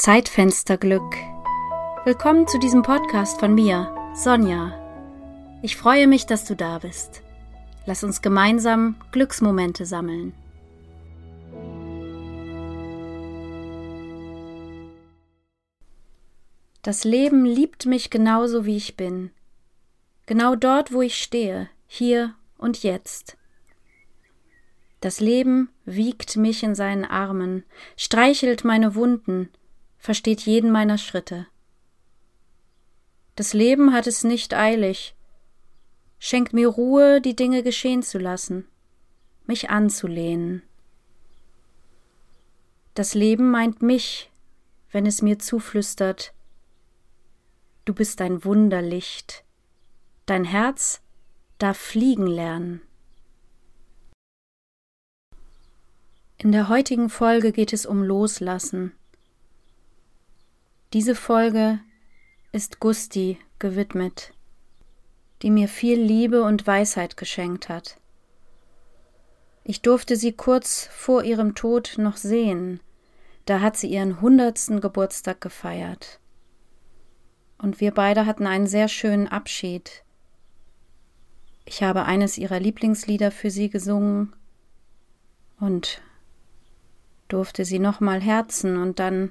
Zeitfensterglück. Willkommen zu diesem Podcast von mir, Sonja. Ich freue mich, dass du da bist. Lass uns gemeinsam Glücksmomente sammeln. Das Leben liebt mich genauso, wie ich bin. Genau dort, wo ich stehe, hier und jetzt. Das Leben wiegt mich in seinen Armen, streichelt meine Wunden, versteht jeden meiner Schritte. Das Leben hat es nicht eilig, schenkt mir Ruhe, die Dinge geschehen zu lassen, mich anzulehnen. Das Leben meint mich, wenn es mir zuflüstert, du bist ein Wunderlicht, dein Herz darf fliegen lernen. In der heutigen Folge geht es um Loslassen. Diese Folge ist Gusti gewidmet, die mir viel Liebe und Weisheit geschenkt hat. Ich durfte sie kurz vor ihrem Tod noch sehen, da hat sie ihren hundertsten Geburtstag gefeiert. Und wir beide hatten einen sehr schönen Abschied. Ich habe eines ihrer Lieblingslieder für sie gesungen und durfte sie nochmal herzen und dann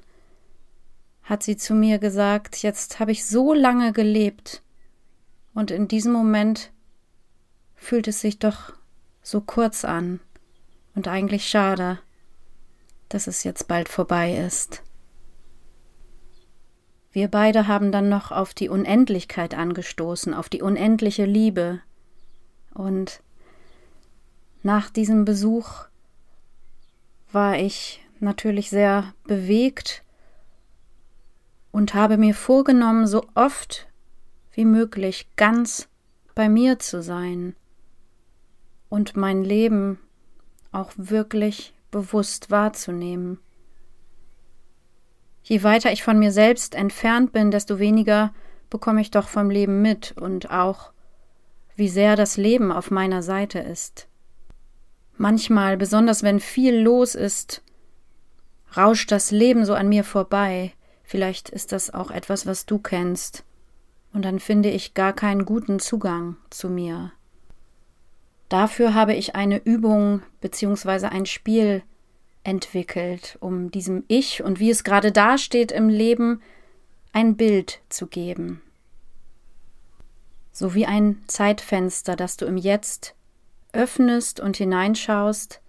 hat sie zu mir gesagt, jetzt habe ich so lange gelebt und in diesem Moment fühlt es sich doch so kurz an und eigentlich schade, dass es jetzt bald vorbei ist. Wir beide haben dann noch auf die Unendlichkeit angestoßen, auf die unendliche Liebe. Und nach diesem Besuch war ich natürlich sehr bewegt und habe mir vorgenommen, so oft wie möglich ganz bei mir zu sein und mein Leben auch wirklich bewusst wahrzunehmen. Je weiter ich von mir selbst entfernt bin, desto weniger bekomme ich doch vom Leben mit und auch, wie sehr das Leben auf meiner Seite ist. Manchmal, besonders wenn viel los ist, rauscht das Leben so an mir vorbei, Vielleicht ist das auch etwas, was du kennst. Und dann finde ich gar keinen guten Zugang zu mir. Dafür habe ich eine Übung bzw. ein Spiel entwickelt, um diesem Ich und wie es gerade dasteht im Leben ein Bild zu geben. So wie ein Zeitfenster, das du im Jetzt öffnest und hineinschaust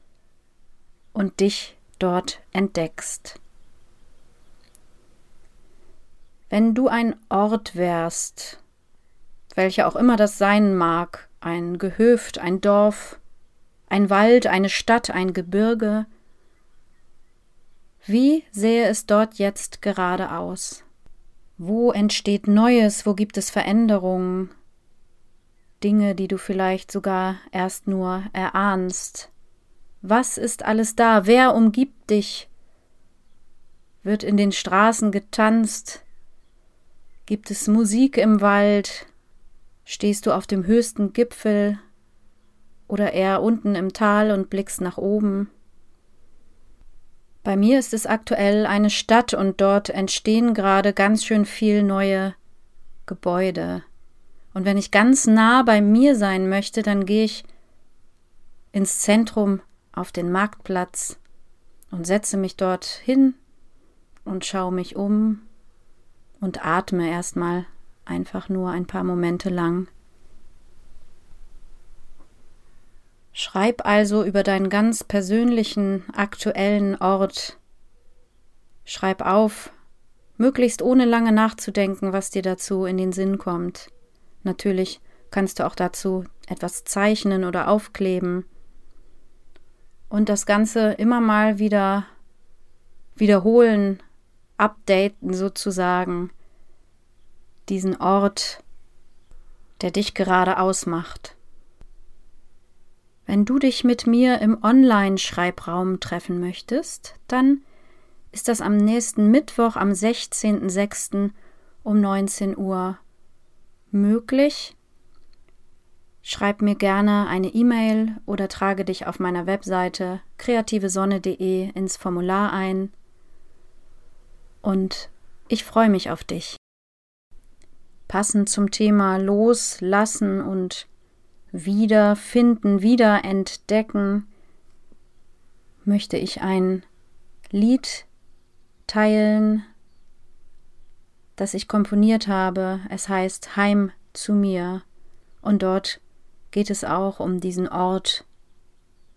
und dich dort entdeckst. Wenn du ein Ort wärst, welcher auch immer das sein mag, ein Gehöft, ein Dorf, ein Wald, eine Stadt, ein Gebirge, wie sähe es dort jetzt gerade aus? Wo entsteht Neues, wo gibt es Veränderungen, Dinge, die du vielleicht sogar erst nur erahnst? Was ist alles da? Wer umgibt dich? Wird in den Straßen getanzt? Gibt es Musik im Wald? Stehst du auf dem höchsten Gipfel oder eher unten im Tal und blickst nach oben? Bei mir ist es aktuell eine Stadt und dort entstehen gerade ganz schön viel neue Gebäude. Und wenn ich ganz nah bei mir sein möchte, dann gehe ich ins Zentrum auf den Marktplatz und setze mich dort hin und schaue mich um und atme erstmal einfach nur ein paar Momente lang. Schreib also über deinen ganz persönlichen, aktuellen Ort. Schreib auf, möglichst ohne lange nachzudenken, was dir dazu in den Sinn kommt. Natürlich kannst du auch dazu etwas zeichnen oder aufkleben. Und das Ganze immer mal wieder wiederholen, updaten sozusagen, diesen Ort, der dich gerade ausmacht. Wenn du dich mit mir im Online-Schreibraum treffen möchtest, dann ist das am nächsten Mittwoch, am 16.06. um 19 Uhr möglich. Schreib mir gerne eine E-Mail oder trage dich auf meiner Webseite kreativesonne.de ins Formular ein. Und ich freue mich auf dich. Passend zum Thema Loslassen und Wiederfinden, Wiederentdecken möchte ich ein Lied teilen, das ich komponiert habe. Es heißt Heim zu mir und dort geht es auch um diesen Ort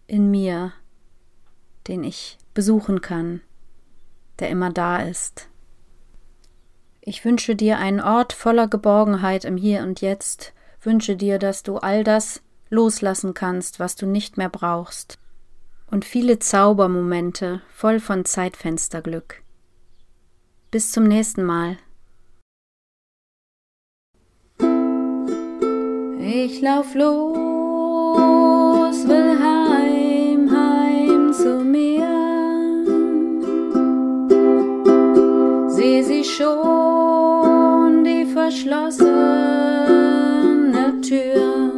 in mir, den ich besuchen kann, der immer da ist. Ich wünsche dir einen Ort voller Geborgenheit im Hier und Jetzt, wünsche dir, dass du all das loslassen kannst, was du nicht mehr brauchst, und viele Zaubermomente voll von Zeitfensterglück. Bis zum nächsten Mal. Ich lauf los, will heim, heim zu mir. Seh sie schon, die verschlossene Tür,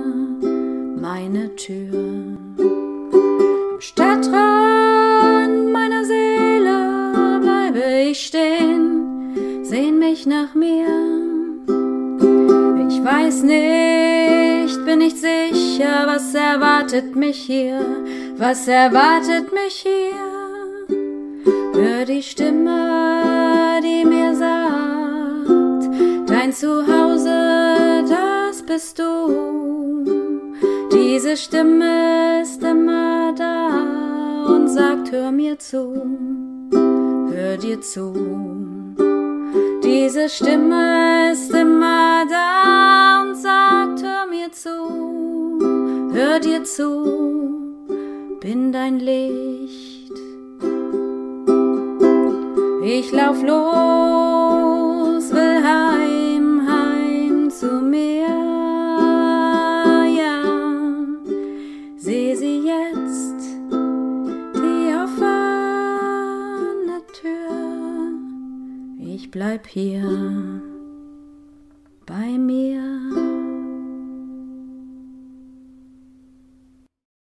meine Tür. Am Stadtrand meiner Seele bleibe ich stehen, sehn mich nach mir. Ich weiß nicht, bin nicht sicher, was erwartet mich hier, was erwartet mich hier. Hör die Stimme, Zuhause, das bist du. Diese Stimme ist immer da und sagt, hör mir zu, hör dir zu. Diese Stimme ist immer da und sagt, hör mir zu, hör dir zu, bin dein Licht. Ich lauf los, bleib hier bei mir.